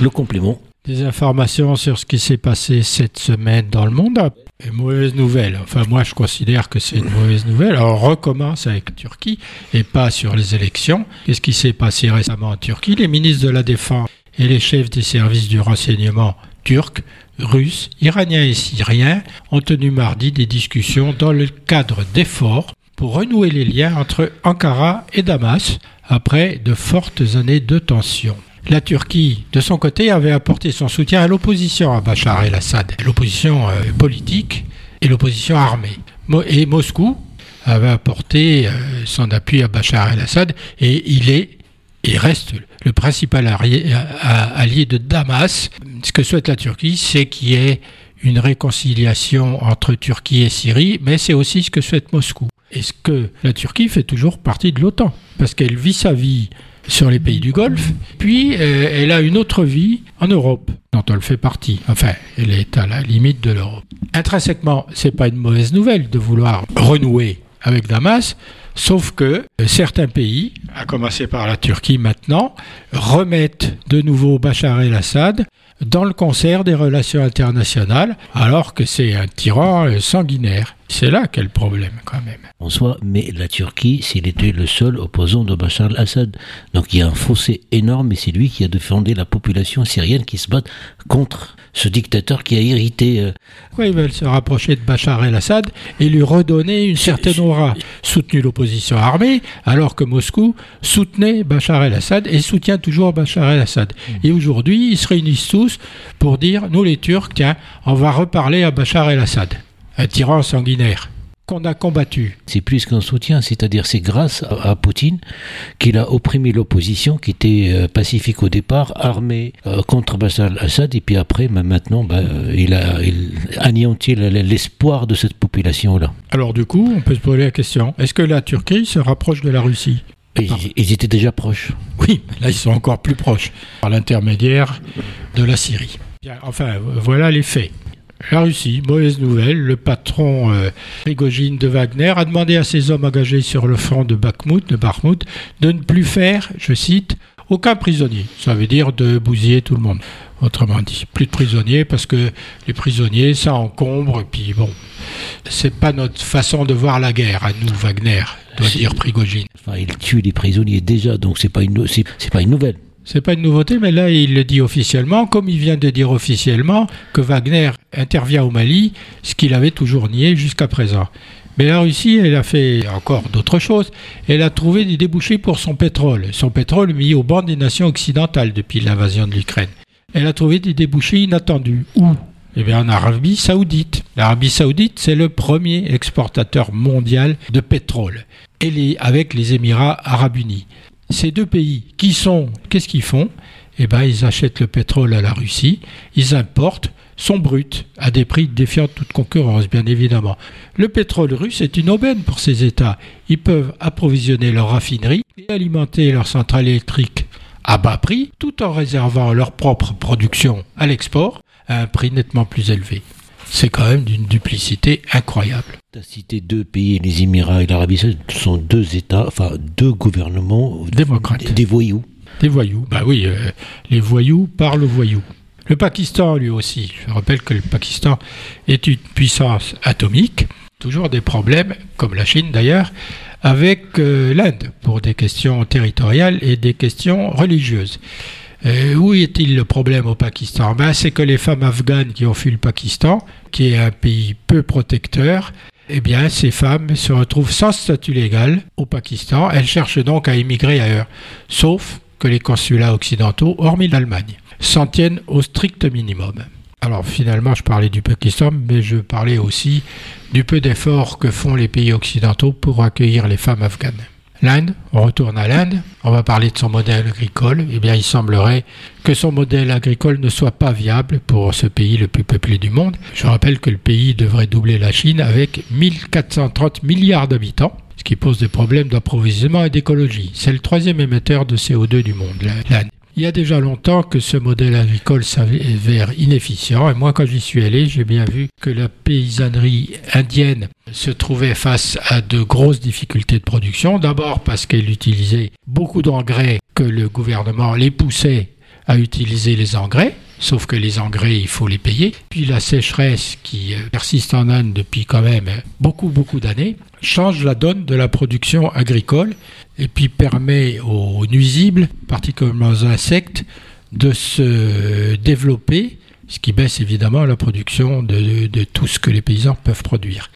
Le complément. Des informations sur ce qui s'est passé cette semaine dans le monde. Mauvaise nouvelle. Enfin, moi, je considère que c'est une mauvaise nouvelle. On recommence avec Turquie et pas sur les élections. Qu'est-ce qui s'est passé récemment en Turquie? Les ministres de la Défense et les chefs des services du renseignement turcs, russes, iraniens et syriens ont tenu mardi des discussions dans le cadre d'efforts pour renouer les liens entre Ankara et Damas après de fortes années de tension. La Turquie, de son côté, avait apporté son soutien à l'opposition à Bachar el-Assad, l'opposition euh, politique et l'opposition armée. Et Moscou avait apporté euh, son appui à Bachar el-Assad et il est et reste le principal allié de Damas. Ce que souhaite la Turquie, c'est qu'il y ait une réconciliation entre Turquie et Syrie, mais c'est aussi ce que souhaite Moscou. Et ce que la Turquie fait toujours partie de l'OTAN, parce qu'elle vit sa vie sur les pays du Golfe, puis euh, elle a une autre vie en Europe, dont elle fait partie. Enfin, elle est à la limite de l'Europe. Intrinsèquement, c'est pas une mauvaise nouvelle de vouloir renouer avec Damas, sauf que euh, certains pays, à commencer par la Turquie maintenant, remettent de nouveau Bachar el-Assad dans le concert des relations internationales, alors que c'est un tyran euh, sanguinaire. C'est là qu'est le problème quand même. En soi, mais la Turquie, s'il était le seul opposant de Bachar al-Assad. Donc il y a un fossé énorme et c'est lui qui a défendu la population syrienne qui se bat contre ce dictateur qui a irrité. Euh... Pourquoi ils veulent se rapprocher de Bachar el-Assad et lui redonner une certaine aura Soutenu l'opposition armée, alors que Moscou soutenait Bachar el-Assad et soutient toujours Bachar el-Assad. Mm. Et aujourd'hui, ils se réunissent tous pour dire, nous les Turcs, tiens, on va reparler à Bachar el-Assad un tyran sanguinaire qu'on a combattu. C'est plus qu'un soutien, c'est-à-dire c'est grâce à, Poutine qu'il a opprimé l'opposition qui était euh, pacifique au départ, armée euh, contre Bachar al-Assad, et puis après, bah, maintenant, bah, il a anéanti l'espoir de cette population-là. Alors du coup, on peut se poser la question, est-ce que la Turquie se rapproche de la Russie? Ils, étaient déjà proches. Oui, là ils sont encore plus proches, par l'intermédiaire de la Syrie. enfin, voilà les faits. La Russie, mauvaise nouvelle, le patron euh, de Wagner a demandé à ses hommes engagés sur le front de Bakhmut, de Bakhmut, de ne plus faire, je cite, aucun prisonnier. Ça veut dire de bousiller tout le monde. Autrement dit, plus de prisonniers parce que les prisonniers, ça encombre. Et puis bon, c'est pas notre façon de voir la guerre à nous, Wagner, doit dire Prigogine. Enfin, il tue les prisonniers déjà, donc c'est pas une, c'est pas une nouvelle. C'est pas une nouveauté, mais là, il le dit officiellement, comme il vient de dire officiellement que Wagner intervient au Mali, ce qu'il avait toujours nié jusqu'à présent. Mais la Russie, elle a fait encore d'autres choses. Elle a trouvé des débouchés pour son pétrole. Son pétrole mis au banc des nations occidentales depuis l'invasion de l'Ukraine. Elle a trouvé des débouchés inattendus. Où? Eh bien, en Arabie Saoudite. L'Arabie Saoudite, c'est le premier exportateur mondial de pétrole, et avec les Émirats Arabes Unis ces deux pays, qui sont, qu'est-ce qu'ils font? Eh bien, ils achètent le pétrole à la Russie, ils importent son brut à des prix défiant toute concurrence, bien évidemment. Le pétrole russe est une aubaine pour ces États. Ils peuvent approvisionner leurs raffineries et alimenter leurs centrales électriques à bas prix, tout en réservant leur propre production à l'export à un prix nettement plus élevé. C'est quand même d'une duplicité incroyable. Tu as cité deux pays, les Émirats et l'Arabie Saoudite, sont deux États, enfin deux gouvernements démocrates. Des voyous. Des voyous, bah oui, euh, les voyous parlent aux voyous. Le Pakistan, lui aussi, je rappelle que le Pakistan est une puissance atomique, toujours des problèmes, comme la Chine d'ailleurs, avec euh, l'Inde pour des questions territoriales et des questions religieuses. Euh, où est-il le problème au Pakistan ben, C'est que les femmes afghanes qui ont fui le Pakistan, qui est un pays peu protecteur, eh bien, ces femmes se retrouvent sans statut légal au Pakistan. Elles cherchent donc à immigrer ailleurs. Sauf que les consulats occidentaux, hormis l'Allemagne, s'en tiennent au strict minimum. Alors finalement, je parlais du Pakistan, mais je parlais aussi du peu d'efforts que font les pays occidentaux pour accueillir les femmes afghanes. L'Inde, on retourne à l'Inde, on va parler de son modèle agricole. Eh bien, il semblerait que son modèle agricole ne soit pas viable pour ce pays le plus peuplé du monde. Je rappelle que le pays devrait doubler la Chine avec 1430 milliards d'habitants, ce qui pose des problèmes d'approvisionnement et d'écologie. C'est le troisième émetteur de CO2 du monde, l'Inde. Il y a déjà longtemps que ce modèle agricole s'avère inefficient et moi quand j'y suis allé j'ai bien vu que la paysannerie indienne se trouvait face à de grosses difficultés de production. D'abord parce qu'elle utilisait beaucoup d'engrais que le gouvernement les poussait à utiliser les engrais, sauf que les engrais, il faut les payer. Puis la sécheresse qui euh, persiste en Inde depuis quand même beaucoup, beaucoup d'années, change la donne de la production agricole et permet aux nuisibles, particulièrement aux insectes, de se développer, ce qui baisse évidemment la production de, tout ce que les paysans peuvent produire.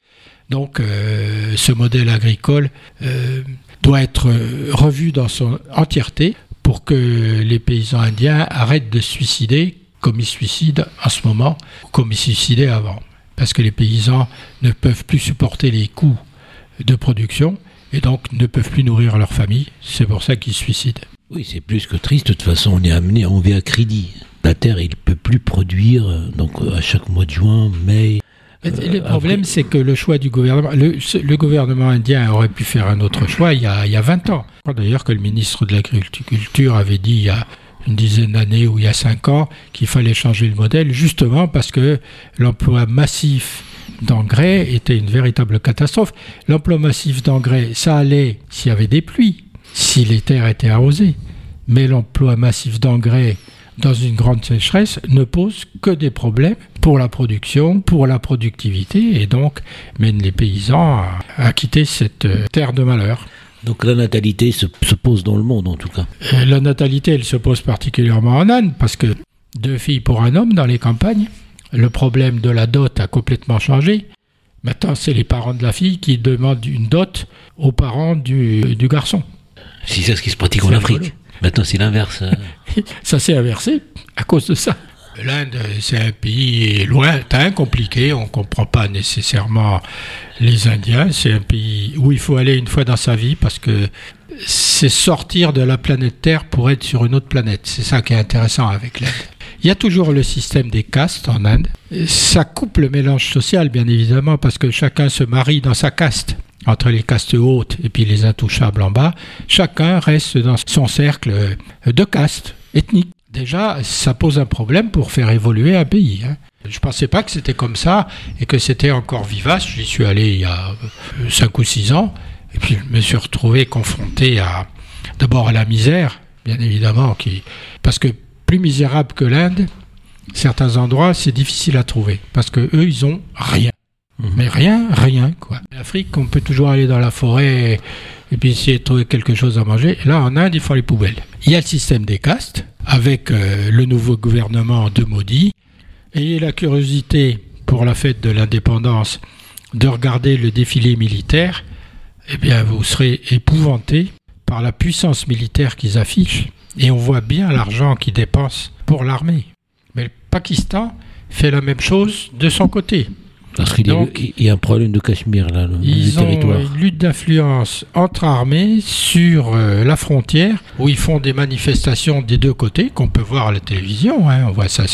Donc euh, ce modèle agricole euh, doit être revu dans son entièreté pour que les paysans indiens arrêtent de se suicider comme ils suicident en ce moment, comme ils suicidaient avant. Parce que les paysans ne peuvent plus supporter les coûts de production et donc ne peuvent plus nourrir leur famille. C'est pour ça qu'ils se suicident. Oui, c'est plus que triste. De toute façon, on est amené, on vit à crédit. La terre, il ne peut plus produire. Donc, à chaque mois de juin, mai, le problème, c'est que le choix du gouvernement, le, gouvernement indien aurait pu faire un autre choix il y a, il y a 20 ans. Je crois d'ailleurs que le ministre de l'Agriculture avait dit il y a une dizaine d'années ou il y a 5 ans qu'il fallait changer le modèle, justement parce que l'emploi massif d'engrais était une véritable catastrophe. L'emploi massif d'engrais, ça allait s'il y avait des pluies, si les terres étaient arrosées. Mais l'emploi massif d'engrais dans une grande sécheresse ne pose que des problèmes pour la production, pour la productivité, et donc mène les paysans à, quitter cette euh, terre de malheur. Donc la natalité se, pose dans le monde en tout cas. Euh, la natalité, elle se pose particulièrement en Inde, parce que deux filles pour un homme dans les campagnes, le problème de la dot a complètement changé. Maintenant, c'est les parents de la fille qui demandent une dot aux parents du, du garçon. C'est ça ce qui se pratique en Afrique. Maintenant, c'est l'inverse. Hein. ça s'est inversé à cause de ça. L'Inde, c'est un pays lointain, compliqué. On ne comprend pas nécessairement les Indiens. C'est un pays où il faut aller une fois dans sa vie parce que c'est sortir de la planète Terre pour être sur une autre planète. C'est ça qui est intéressant avec l'Inde. Il y a toujours le système des castes en Inde. Ça coupe le mélange social, bien évidemment, parce que chacun se marie dans sa caste entre les castes hautes et puis les intouchables en bas, chacun reste dans son cercle de castes ethniques. Déjà, ça pose un problème pour faire évoluer un pays. Hein. Je ne pensais pas que c'était comme ça et que c'était encore vivace. J'y suis allé il y a 5 euh, ou 6 ans et puis je me suis retrouvé confronté à d'abord à la misère, bien évidemment, parce que plus misérable que l'Inde, certains endroits, c'est difficile à trouver parce que eux, ils ont rien. Mhm. Mais rien, rien, quoi. En Afrique, on peut toujours aller dans la forêt et, puis essayer de trouver quelque chose à manger. là, en Inde, il faut les poubelles. Il y a le système des castes, avec euh, le nouveau gouvernement de Modi. Ayez la curiosité, pour la fête de l'indépendance, de regarder le défilé militaire. Eh bien, vous serez épouvanté par la puissance militaire qu'ils affichent. Et on voit bien l'argent qu'ils dépensent pour l'armée. Mais le Pakistan fait la même chose de son côté. Parce qu'il y, a un problème de Cachemire, là, le, ils ont une lutte d'influence entre armées sur euh, la frontière, où ils font des manifestations des deux côtés, qu'on peut voir à la télévision, hein, on voit ça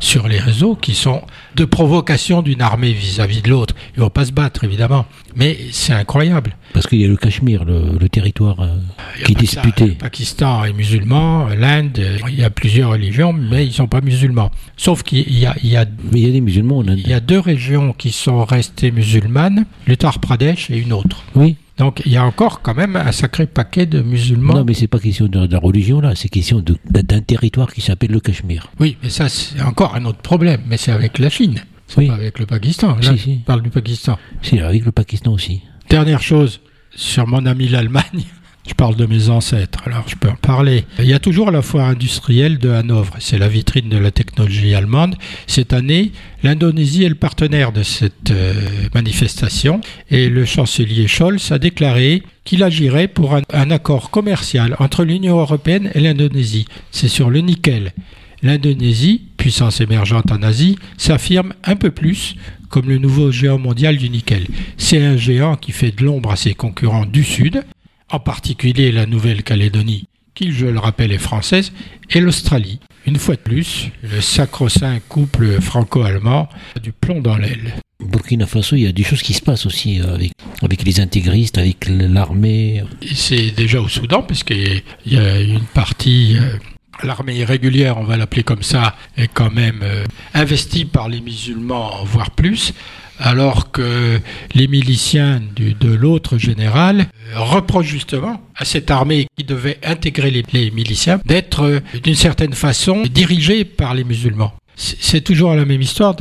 sur les réseaux, qui sont de provocation d'une armée vis-à-vis de l'autre. Ils vont pas se battre, évidemment, mais c'est incroyable. Parce qu'il y a le Cachemire, le, territoire euh, qui est disputé. Le Pakistan est musulman, l'Inde, il y a plusieurs religions, mais ils sont pas musulmans. Sauf qu'il y a, il y a, mais il y a des musulmans en Inde. Il y a deux régions qui sont restées musulmanes, l'Uttar Pradesh et une autre. Oui. Donc il y a encore quand même un sacré paquet de musulmans. Non, mais c'est pas question de, la religion là, c'est question d'un territoire qui s'appelle le Cachemire. Oui, mais ça c'est encore un autre problème, mais c'est avec la Chine, c'est pas avec le Pakistan. Là, si, parle du Pakistan. Si, avec le Pakistan aussi. Dernière chose sur mon ami l'Allemagne. Je parle de mes ancêtres, alors je peux en parler. Il y a toujours la foire industrielle de Hanovre, c'est la vitrine de la technologie allemande. Cette année, l'Indonésie est le partenaire de cette euh, manifestation et le chancelier Scholz a déclaré qu'il agirait pour un accord commercial entre l'Union européenne et l'Indonésie. C'est sur le nickel. L'Indonésie, puissance émergente en Asie, s'affirme un peu plus comme le nouveau géant mondial du nickel. C'est un géant qui fait de l'ombre à ses concurrents du Sud, en particulier la Nouvelle-Calédonie, qui, je le rappelle, est française, et l'Australie. Une fois de plus, le sacro-saint couple franco-allemand a du plomb dans l'aile. Burkina Faso, il y a des choses qui se passent aussi euh, avec, avec les intégristes, avec l'armée. C'est déjà au Soudan, puisqu'il y a une partie euh, l'armée irrégulière, on va l'appeler comme ça, est quand même euh, investie par les musulmans, voire plus. alors que les miliciens de l'autre général euh, reprochent justement à cette armée qui devait intégrer les, miliciens d'être euh, d'une certaine façon dirigée par les musulmans. C'est toujours la même histoire.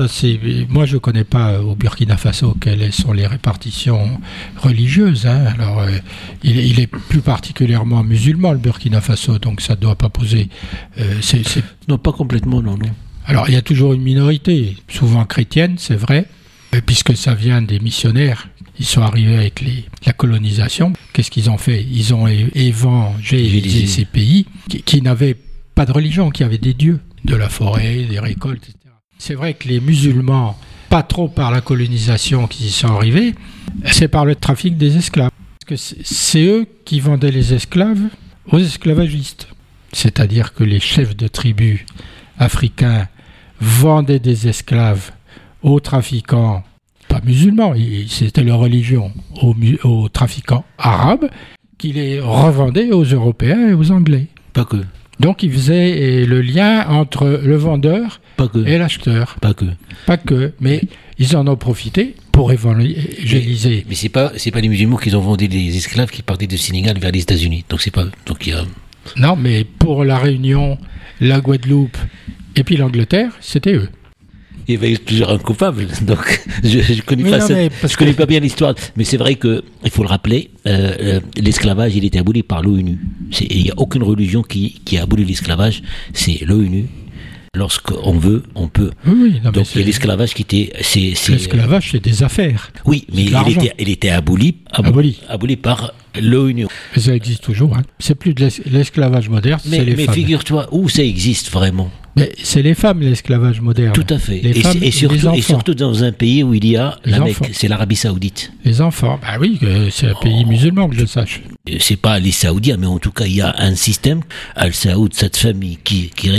Moi, je ne connais pas au Burkina Faso quelles sont les répartitions religieuses. Hein. Alors, euh, il, est plus particulièrement musulman, le Burkina Faso, donc ça ne doit pas poser. Non, pas complètement, non, non. Alors, il y a toujours une minorité, souvent chrétienne, c'est vrai, puisque ça vient des missionnaires. Ils sont arrivés avec la colonisation. Qu'est-ce qu'ils ont fait? Ils ont évangélisé ces pays qui, n'avaient pas de religion, qui avaient des dieux, de la forêt, des récoltes, etc. C'est vrai que les musulmans, pas trop par la colonisation qui y sont arrivés, c'est par le trafic des esclaves. Parce que c'est eux qui vendaient les esclaves aux esclavagistes. C'est-à-dire que les chefs de tribus africains vendaient des esclaves aux trafiquants, pas musulmans, c'était leur religion, aux, trafiquants arabes, qui les revendaient aux Européens et aux Anglais. Pas que. Donc ils faisaient le lien entre le vendeur et l'acheteur. Pas que. Pas que, mais ils en ont profité pour évangéliser. Mais, c'est pas c'est pas les musulmans qui ont vendu des esclaves qui partaient de Sénégal vers les États-Unis. Donc c'est pas donc il y a... Non, mais pour la Réunion, la Guadeloupe et puis l'Angleterre, c'était eux il y avait toujours un coupable. Donc, je ne connais, pas, je connais pas bien l'histoire. Mais c'est vrai que il faut le rappeler, euh, euh, l'esclavage, il était aboli par l'ONU. Il n'y a aucune religion qui, qui a aboli l'esclavage, c'est l'ONU. Lorsqu'on veut, on peut. Oui, Donc il y a l'esclavage qui était. L'esclavage, c'est des affaires. Oui, mais il était, il était, aboli, aboli, aboli par l'ONU. Ça existe toujours. Hein. C'est plus de l'esclavage moderne, c'est les mais figure-toi, où ça existe vraiment? Mais c'est les femmes, l'esclavage moderne. Tout à fait. et, surtout, et, surtout, dans un pays où il y a la Mecque, c'est l'Arabie Saoudite. Les enfants, bah oui, c'est un pays musulman que je sache. C'est pas les Saoudiens, mais en tout cas, il y a un système, Al-Saoud, cette famille qui, qui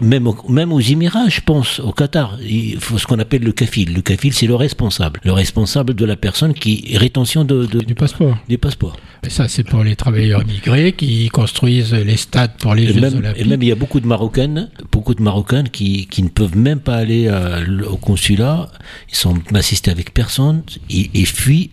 même, même aux Émirats, je pense, au Qatar, il faut ce qu'on appelle le kafil. Le kafil, c'est le responsable. Le responsable de la personne qui rétention de, du passeport. Des passeports. Et ça, c'est pour les travailleurs migrés qui construisent les stades pour les Jeux Olympiques. Et même, il y a beaucoup de Marocaines, beaucoup de Marocaines qui, qui ne peuvent même pas aller euh, au consulat. Ils sont assistés avec personne et, fuient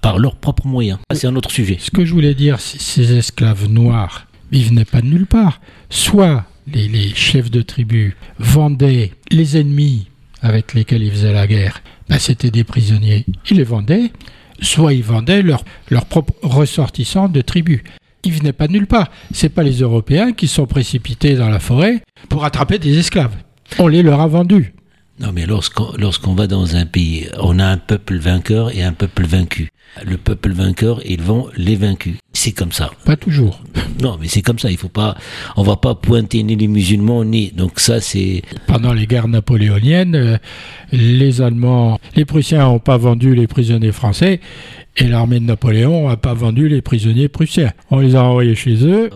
par leurs propres moyens. C'est un autre sujet. Ce que je voulais dire, ces esclaves noirs, ils venaient pas de nulle part. Soit les, chefs de tribu vendaient les ennemis avec lesquels ils faisaient la guerre, ben c'était des prisonniers. Ils les vendaient, soit ils vendaient leurs leur propres ressortissants de tribus. Ils venaient pas de nulle part. C'est pas les Européens qui sont précipités dans la forêt pour attraper des esclaves. On les leur a vendus. Non, mais lorsqu'on va dans un pays, on a un peuple vainqueur et un peuple vaincu. Le peuple vainqueur, ils vont les vaincus. C'est comme ça. Pas toujours. Non, mais c'est comme ça. Il faut pas, on va pas pointer ni les musulmans ni. Donc ça, c'est. Pendant les guerres napoléoniennes, euh, les Allemands, les Prussiens n'ont pas vendu les prisonniers français et l'armée de Napoléon n'a pas vendu les prisonniers prussiens. On les a envoyés chez eux.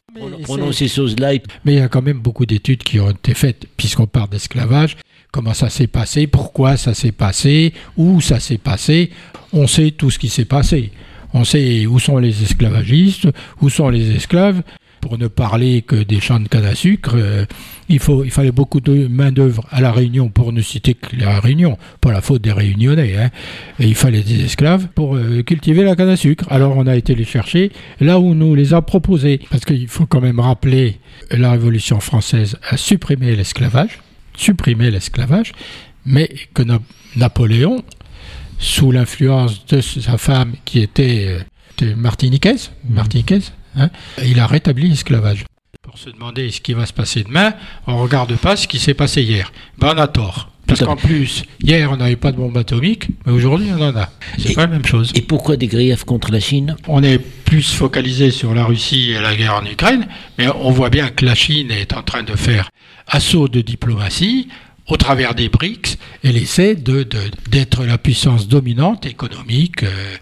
Prenons ces choses-là. Mais il y a quand même beaucoup d'études qui ont été faites, puisqu'on parle d'esclavage. Comment ça s'est passé, pourquoi ça s'est passé, où ça s'est passé. On sait tout ce qui s'est passé. On sait où sont les esclavagistes, où sont les esclaves, pour ne parler que des champs de canne à sucre, euh, il, fallait beaucoup de main-d'œuvre à La Réunion, pour ne citer que La Réunion, pas la faute des Réunionnais. Hein. Et il fallait des esclaves pour euh, cultiver la canne à sucre. Alors on a été les chercher là où nous les a proposés. Parce qu'il faut quand même rappeler, la Révolution française a supprimé l'esclavage, supprimé l'esclavage, mais que Napoléon, sous l'influence de sa femme qui était, euh, martiniquaise, martiniquaise Hein, il a rétabli l'esclavage. Pour se demander ce qui va se passer demain, on ne regarde pas ce qui s'est passé hier. Ben, on a tort. Parce qu'en plus, hier, on n'avait pas de bombe atomique, mais aujourd'hui, on en a. C'est pas la même chose. Et pourquoi des griefs contre la Chine? On est plus focalisé sur la Russie et la guerre en Ukraine, mais on voit bien que la Chine est en train de faire assaut de diplomatie au travers des BRICS. Elle essaie d'être de, la puissance dominante économique. Euh,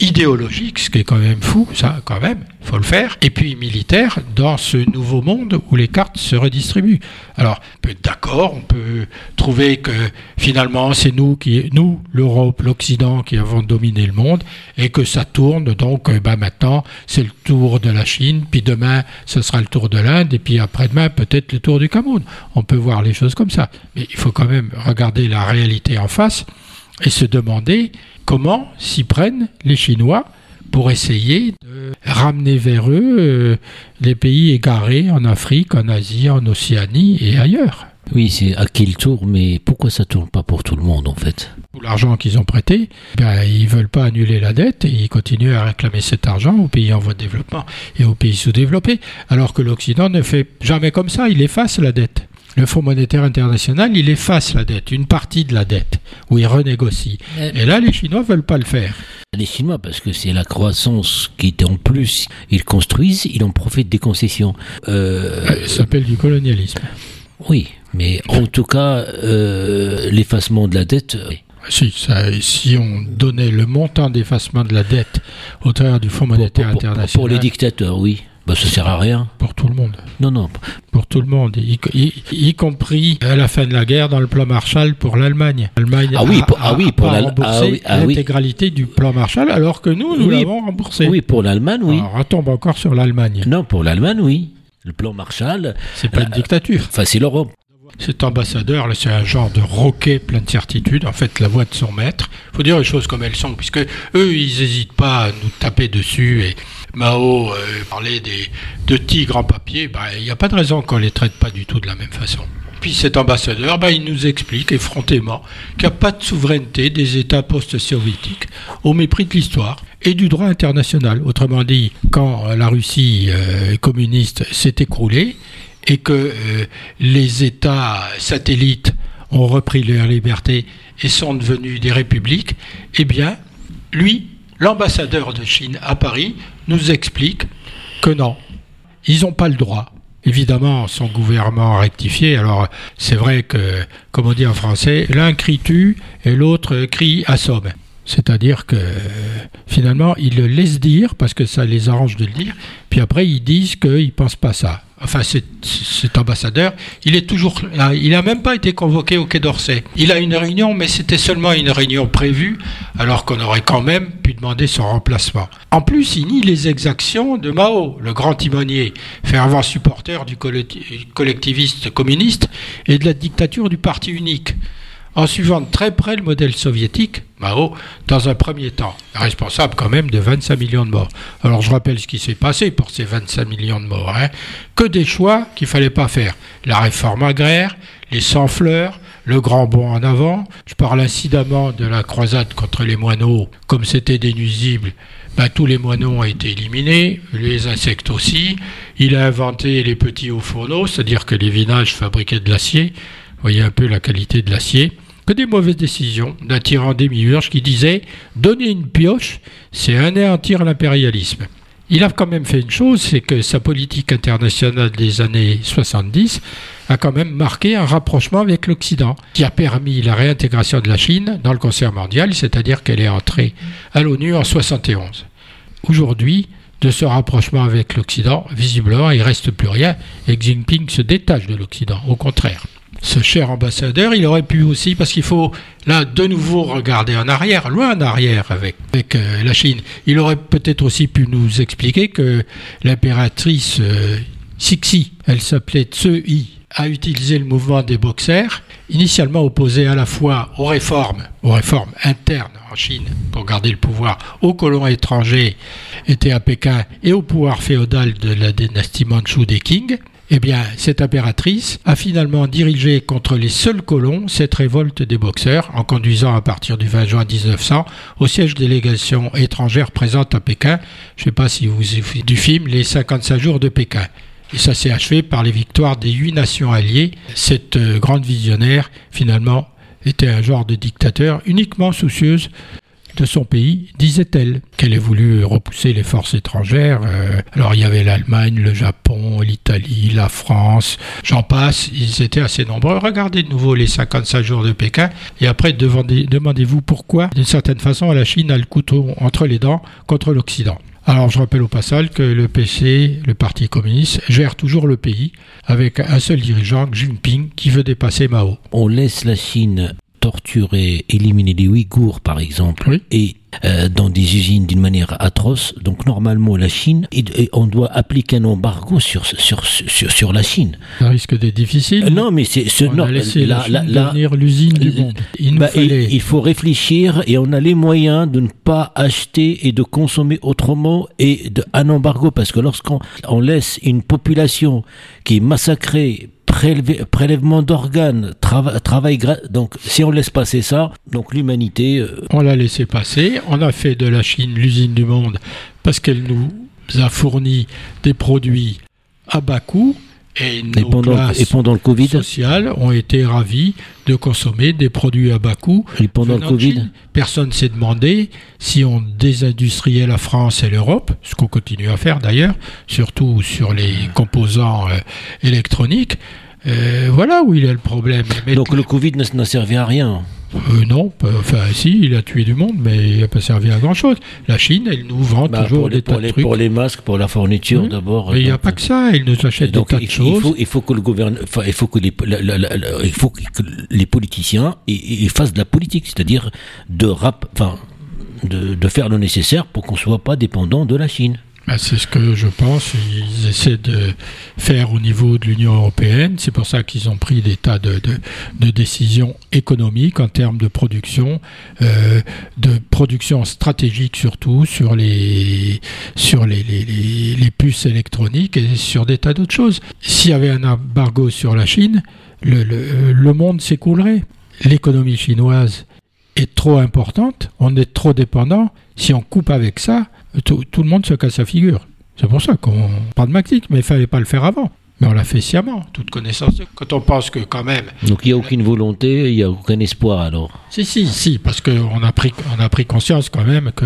idéologique, ce qui est quand même fou, ça, quand même, faut le faire, et puis militaire dans ce nouveau monde où les cartes se redistribuent. Alors, on peut être d'accord, on peut trouver que finalement c'est nous qui, nous, l'Europe, l'Occident, qui avons dominé le monde, et que ça tourne, donc bah, maintenant c'est le tour de la Chine, puis demain ce sera le tour de l'Inde, et puis après-demain peut-être le tour du Cameroun. On peut voir les choses comme ça, mais il faut quand même regarder la réalité en face et se demander comment s'y prennent les Chinois pour essayer de ramener vers eux euh, les pays égarés en Afrique, en Asie, en Océanie et ailleurs. Oui, c'est à qui il tourne, mais pourquoi ça tourne pas pour tout le monde en fait? Pour l'argent qu'ils ont prêté, ben, ils veulent pas annuler la dette et ils continuent à réclamer cet argent aux pays en voie de développement et aux pays sous-développés, alors que l'Occident ne fait jamais comme ça, il efface la dette. Le Fonds monétaire international, il efface la dette, une partie de la dette, où il renégocie. Et là, les Chinois veulent pas le faire. Les Chinois, parce que c'est la croissance qui est en plus, ils construisent, ils en profitent des concessions. Euh, ça s'appelle du colonialisme. Oui, mais en tout cas, euh, l'effacement de la dette. Si, ça, si on donnait le montant d'effacement de la dette au travers du Fonds monétaire international. Pour les dictateurs, oui. Bah, ça sert à rien. Pour tout le monde. Non, non. Pour tout le monde, y, compris à la fin de la guerre dans le plan Marshall pour l'Allemagne. L'Allemagne ah oui, pour, ah oui, pour ah ah l'intégralité du plan Marshall, alors que nous, nous l'avons remboursé. Oui, pour l'Allemagne, oui. Alors, on retombe encore sur l'Allemagne. Non, pour l'Allemagne, oui. Le plan Marshall. C'est pas une dictature. Enfin, c'est l'Europe. Cet ambassadeur, c'est un genre de roquet plein de certitude, en fait, la voix de son maître. Il faut dire les choses comme elles sont, puisque eux, ils n'hésitent pas à nous taper dessus. Et Mao euh, parlait des, de tigres en papier, ben, il n'y a pas de raison qu'on les traite pas du tout de la même façon. Puis cet ambassadeur, ben, il nous explique effrontément qu'il n'y a pas de souveraineté des États post-soviétiques au mépris de l'histoire et du droit international. Autrement dit, quand la Russie euh, communiste s'est écroulée, et que euh, les États satellites ont repris leur liberté et sont devenus des républiques, eh bien, lui, l'ambassadeur de Chine à Paris, nous explique que non, ils n'ont pas le droit. Évidemment, son gouvernement a rectifié. Alors, c'est vrai que, comme on dit en français, l'un crie tu et l'autre crie assomme. C'est-à-dire que finalement, ils le laissent dire parce que ça les arrange de le dire, puis après ils disent qu'ils ne pensent pas ça enfin cet, ambassadeur, il est toujours. Il n'a même pas été convoqué au Quai d'Orsay. Il a une réunion, mais c'était seulement une réunion prévue, alors qu'on aurait quand même pu demander son remplacement. En plus, il nie les exactions de Mao, le grand timonier, fervent supporter du collectiviste communiste et de la dictature du parti unique en suivant de très près le modèle soviétique, Mao, dans un premier temps, responsable quand même de 25 millions de morts. Alors je rappelle ce qui s'est passé pour ces 25 millions de morts. Hein. Que des choix qu'il fallait pas faire. La réforme agraire, les sans-fleurs, le grand bond en avant. Je parle incidemment de la croisade contre les moineaux. Comme c'était des nuisibles, ben, tous les moineaux ont été éliminés, les insectes aussi. Il a inventé les petits hauts fourneaux, c'est-à-dire que les vinages fabriquaient de l'acier. Voyez un peu la qualité de l'acier que des mauvaises décisions d'un tyran démiurge qui disait Donner une pioche, c'est anéantir l'impérialisme. Il a quand même fait une chose, c'est que sa politique internationale des années 70 a quand même marqué un rapprochement avec l'Occident, qui a permis la réintégration de la Chine dans le concert mondial, c'est-à-dire qu'elle est entrée à l'ONU en 71. Aujourd'hui, de ce rapprochement avec l'Occident, visiblement, il ne reste plus rien et Xi Jinping se détache de l'Occident, au contraire ce cher ambassadeur, il aurait pu aussi, parce qu'il faut là de nouveau regarder en arrière, loin en arrière avec, euh, la Chine, il aurait peut-être aussi pu nous expliquer que l'impératrice euh, Sixi, elle s'appelait Tsui, a utilisé le mouvement des boxers, initialement opposé à la fois aux réformes, aux réformes internes en Chine pour garder le pouvoir aux colons étrangers étaient à Pékin et au pouvoir féodal de la dynastie Manchu des Qing, eh bien, cette impératrice a finalement dirigé contre les seuls colons cette révolte des boxeurs en conduisant à partir du 20 juin 1900 au siège de délégation étrangère présente à Pékin. Je ne sais pas si vous avez du film Les 55 jours de Pékin. Et ça s'est achevé par les victoires des huit nations alliées. Cette euh, grande visionnaire, finalement, était un genre de dictateur uniquement soucieuse de son pays, disait-elle, qu'elle ait voulu repousser les forces étrangères. Euh, alors il y avait l'Allemagne, le Japon, l'Italie, la France, j'en passe, ils étaient assez nombreux. Regardez de nouveau les 55 jours de Pékin et après demandez-vous pourquoi, d'une certaine façon, la Chine a le couteau entre les dents contre l'Occident. Alors je rappelle au passage que le PC, le Parti communiste, gère toujours le pays avec un seul dirigeant, Jinping, qui veut dépasser Mao. On laisse la Chine torturer, éliminer les Ouïghours, par exemple, et euh, dans des usines d'une manière atroce. Donc normalement, la Chine, on doit appliquer un embargo sur, sur, sur, sur la Chine. Ça risque d'être difficile. Euh, non, mais c'est ce on a laissé la, Chine devenir l'usine du monde. Il, bah, fallait... il, faut réfléchir et on a les moyens de ne pas acheter et de consommer autrement et de, un embargo parce que lorsqu'on on laisse une population qui est massacrée prélèvement d'organes, travail, donc si on laisse passer ça, donc l'humanité. Euh, on l'a laissé passer, on a fait de la Chine l'usine du monde parce qu'elle nous a fourni des produits à bas coût. Et, nos pendant, et pendant le Covid sociales ont été ravis de consommer des produits à bas coût. Et pendant le Covid Personne s'est demandé si on désindustriait la France et l'Europe, ce qu'on continue à faire d'ailleurs, surtout sur les composants euh, électroniques. Euh, voilà où il est le problème. Donc le Covid n'a servi à rien euh, non, enfin si, il a tué du monde, mais il n'a pas servi à grand chose. La Chine, elle nous vend bah, toujours des tas de trucs. Pour les masques, pour la fourniture d'abord. Mais il n'y a pas que ça, ils nous achètent des tas de choses. il faut que le gouvernement, il faut que les, il faut que les politiciens ils, fassent de la politique, c'est-à-dire de rap, enfin, de, de faire le nécessaire pour qu'on soit pas dépendant de la Chine. Ben, c'est ce que je pense. Ils essaient de faire au niveau de l'Union européenne. C'est pour ça qu'ils ont pris des tas de, de, décisions économiques en termes de production, euh, de production stratégique surtout sur les sur les, les, les, puces électroniques et sur des tas d'autres choses. S'il y avait un embargo sur la Chine, le, le, le monde s'écoulerait. L'économie chinoise est trop importante, on est trop dépendant. Si on coupe avec ça, tout, le monde se casse sa figure. C'est pour ça qu'on pragmatique, mais il fallait pas le faire avant. Mais on l'a fait sciemment, toute connaissance. Quand on pense que quand même. Donc il n'y a aucune volonté, il n'y a aucun espoir alors. Si si si, parce qu'on a pris on a pris conscience quand même que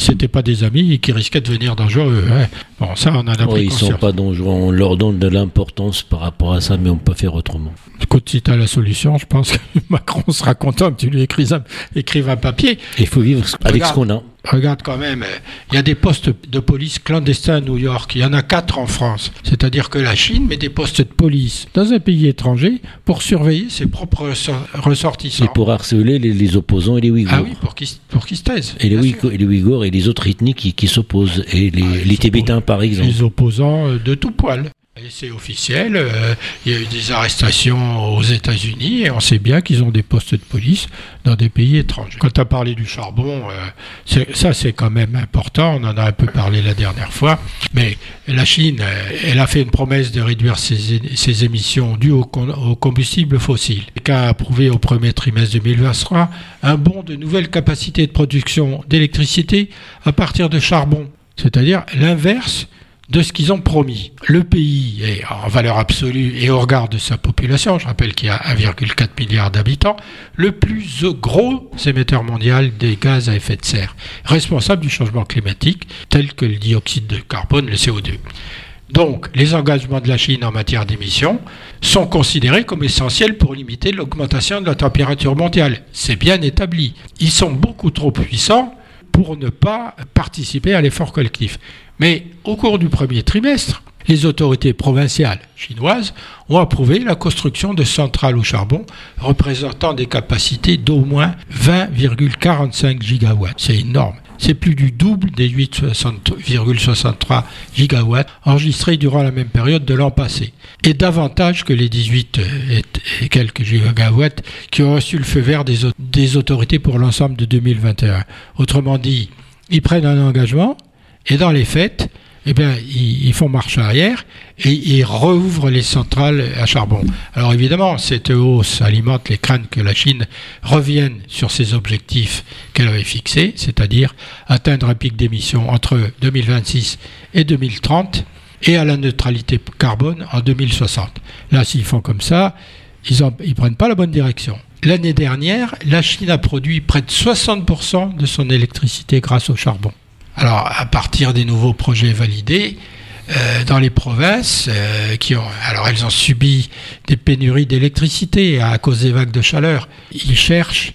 c'était pas des amis et qu'ils risquaient de devenir dangereux. Hein. Bon ça on en a pris conscience. Ils sont pas dangereux, on leur donne de l'importance par rapport à ça, mais on peut faire autrement. Écoute, si tu as la solution, je pense que Macron sera content que tu lui écrives un, écrives un papier. Il faut vivre avec ce qu'on a. Regarde quand même, il y a des postes de police clandestins à New York. Il y en a quatre en France. C'est-à-dire que la Chine met des postes de police dans un pays étranger pour surveiller ses propres ressortissants. Et pour harceler les, opposants et les Ouïghours. Ah oui, pour qu'ils se taisent. Et les, Ouïghours, et les Ouïghours et les autres ethnies qui, s'opposent. Et les, ah, les Tibétains, par exemple. Les opposants euh, de tout poil. C'est officiel, euh, il y a eu des arrestations aux États-Unis et on sait bien qu'ils ont des postes de police dans des pays étrangers. Quand tu as parlé du charbon, euh, ça c'est quand même important, on en a un peu parlé la dernière fois, mais la Chine, euh, elle a fait une promesse de réduire ses, émissions dues au, au combustible fossile, et a approuvé au premier trimestre 2023 un bond de nouvelles capacités de production d'électricité à partir de charbon, c'est-à-dire l'inverse de ce qu'ils ont promis. Le pays est en valeur absolue et au regard de sa population, je rappelle qu'il y a 1,4 milliard d'habitants, le plus gros émetteur mondial des gaz à effet de serre, responsable du changement climatique tel que le dioxyde de carbone, le CO2. Donc, les engagements de la Chine en matière d'émissions sont considérés comme essentiels pour limiter l'augmentation de la température mondiale. C'est bien établi. Ils sont beaucoup trop puissants pour ne pas participer à l'effort collectif. Mais au cours du premier trimestre, les autorités provinciales chinoises ont approuvé la construction de centrales au charbon représentant des capacités d'au moins 20,45 gigawatts. C'est énorme. C'est plus du double des 8,63 gigawatts enregistrés durant la même période de l'an passé. Et davantage que les 18 et quelques gigawatts qui ont reçu le feu vert des, des autorités pour l'ensemble de 2021. Autrement dit, ils prennent un engagement, et dans les faits, eh bien, ils, font marche arrière et ils rouvrent les centrales à charbon. Alors évidemment, cette hausse alimente les craintes que la Chine revienne sur ses objectifs qu'elle avait fixés, c'est-à-dire atteindre un pic d'émissions entre 2026 et 2030 et à la neutralité carbone en 2060. Là, s'ils font comme ça, ils ne prennent pas la bonne direction. L'année dernière, la Chine a produit près de 60% de son électricité grâce au charbon. Alors, à partir des nouveaux projets validés, euh, dans les provinces euh, qui ont, alors elles ont subi des pénuries d'électricité à cause des vagues de chaleur. Ils cherchent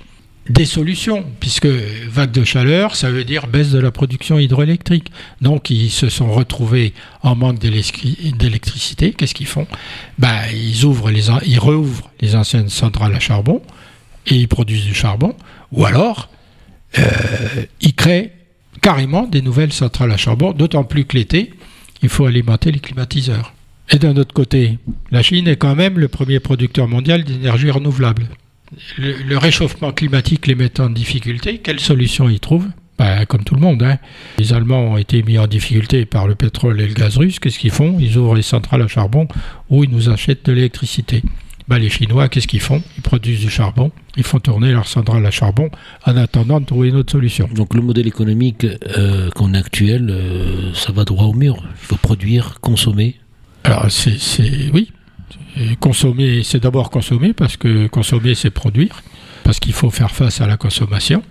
des solutions, puisque vague de chaleur, ça veut dire baisse de la production hydroélectrique. Donc ils se sont retrouvés en manque d'électricité. Qu'est-ce qu'ils font? Ben, ils, ouvrent les, ils rouvrent les anciennes centrales à charbon et ils produisent du charbon. Ou alors, euh, ils créent carrément des nouvelles centrales à charbon, d'autant plus que l'été, il faut alimenter les climatiseurs. Et d'un autre côté, la Chine est quand même le premier producteur mondial d'énergie renouvelable. Le, réchauffement climatique les met en difficulté. Quelle solution ils trouvent ben, Comme tout le monde. Hein. Les Allemands ont été mis en difficulté par le pétrole et le gaz russe. Qu'est-ce qu'ils font? Ils ouvrent les centrales à charbon où ils nous achètent de l'électricité. Ben, les Chinois, qu'est-ce qu'ils font? Ils produisent du charbon, ils font tourner leurs centrales à charbon en attendant de trouver une autre solution. Donc le modèle économique euh, qu'on a actuel, euh, ça va droit au mur. Il faut produire, consommer. Alors c'est, oui, consommer, c'est d'abord consommer parce que consommer, c'est produire, parce qu'il faut faire face à la consommation.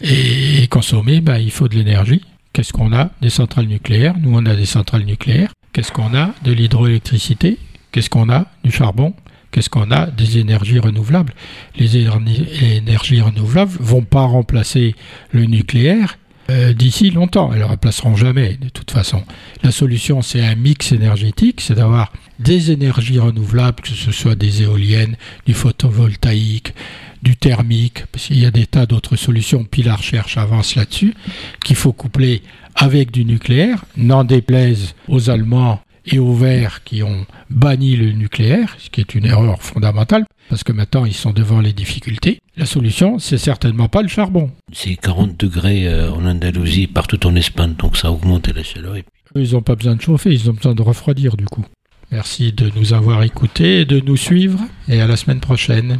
Et consommer, ben, il faut de l'énergie. Qu'est-ce qu'on a? Des centrales nucléaires. Nous, on a des centrales nucléaires. Qu'est-ce qu'on a? De l'hydroélectricité. Qu'est-ce qu'on a? Du charbon. Qu'est-ce qu'on a Des énergies renouvelables. Les énergies renouvelables vont pas remplacer le nucléaire euh, d'ici longtemps. Elles ne remplaceront jamais, de toute façon. La solution, c'est un mix énergétique, c'est d'avoir des énergies renouvelables, que ce soit des éoliennes, du photovoltaïque, du thermique, parce qu'il y a des tas d'autres solutions, puis la recherche avance là-dessus, qu'il faut coupler avec du nucléaire, n'en déplaise aux Allemands et aux Verts qui ont banni le nucléaire, ce qui est une erreur fondamentale, parce que maintenant ils sont devant les difficultés. La solution, c'est certainement pas le charbon. C'est 40 degrés euh, en Andalousie, partout en Espagne, donc ça augmente la chaleur. Ils n'ont pas besoin de chauffer, ils ont besoin de refroidir du coup. Merci de nous avoir écoutés de nous suivre, et à la semaine prochaine.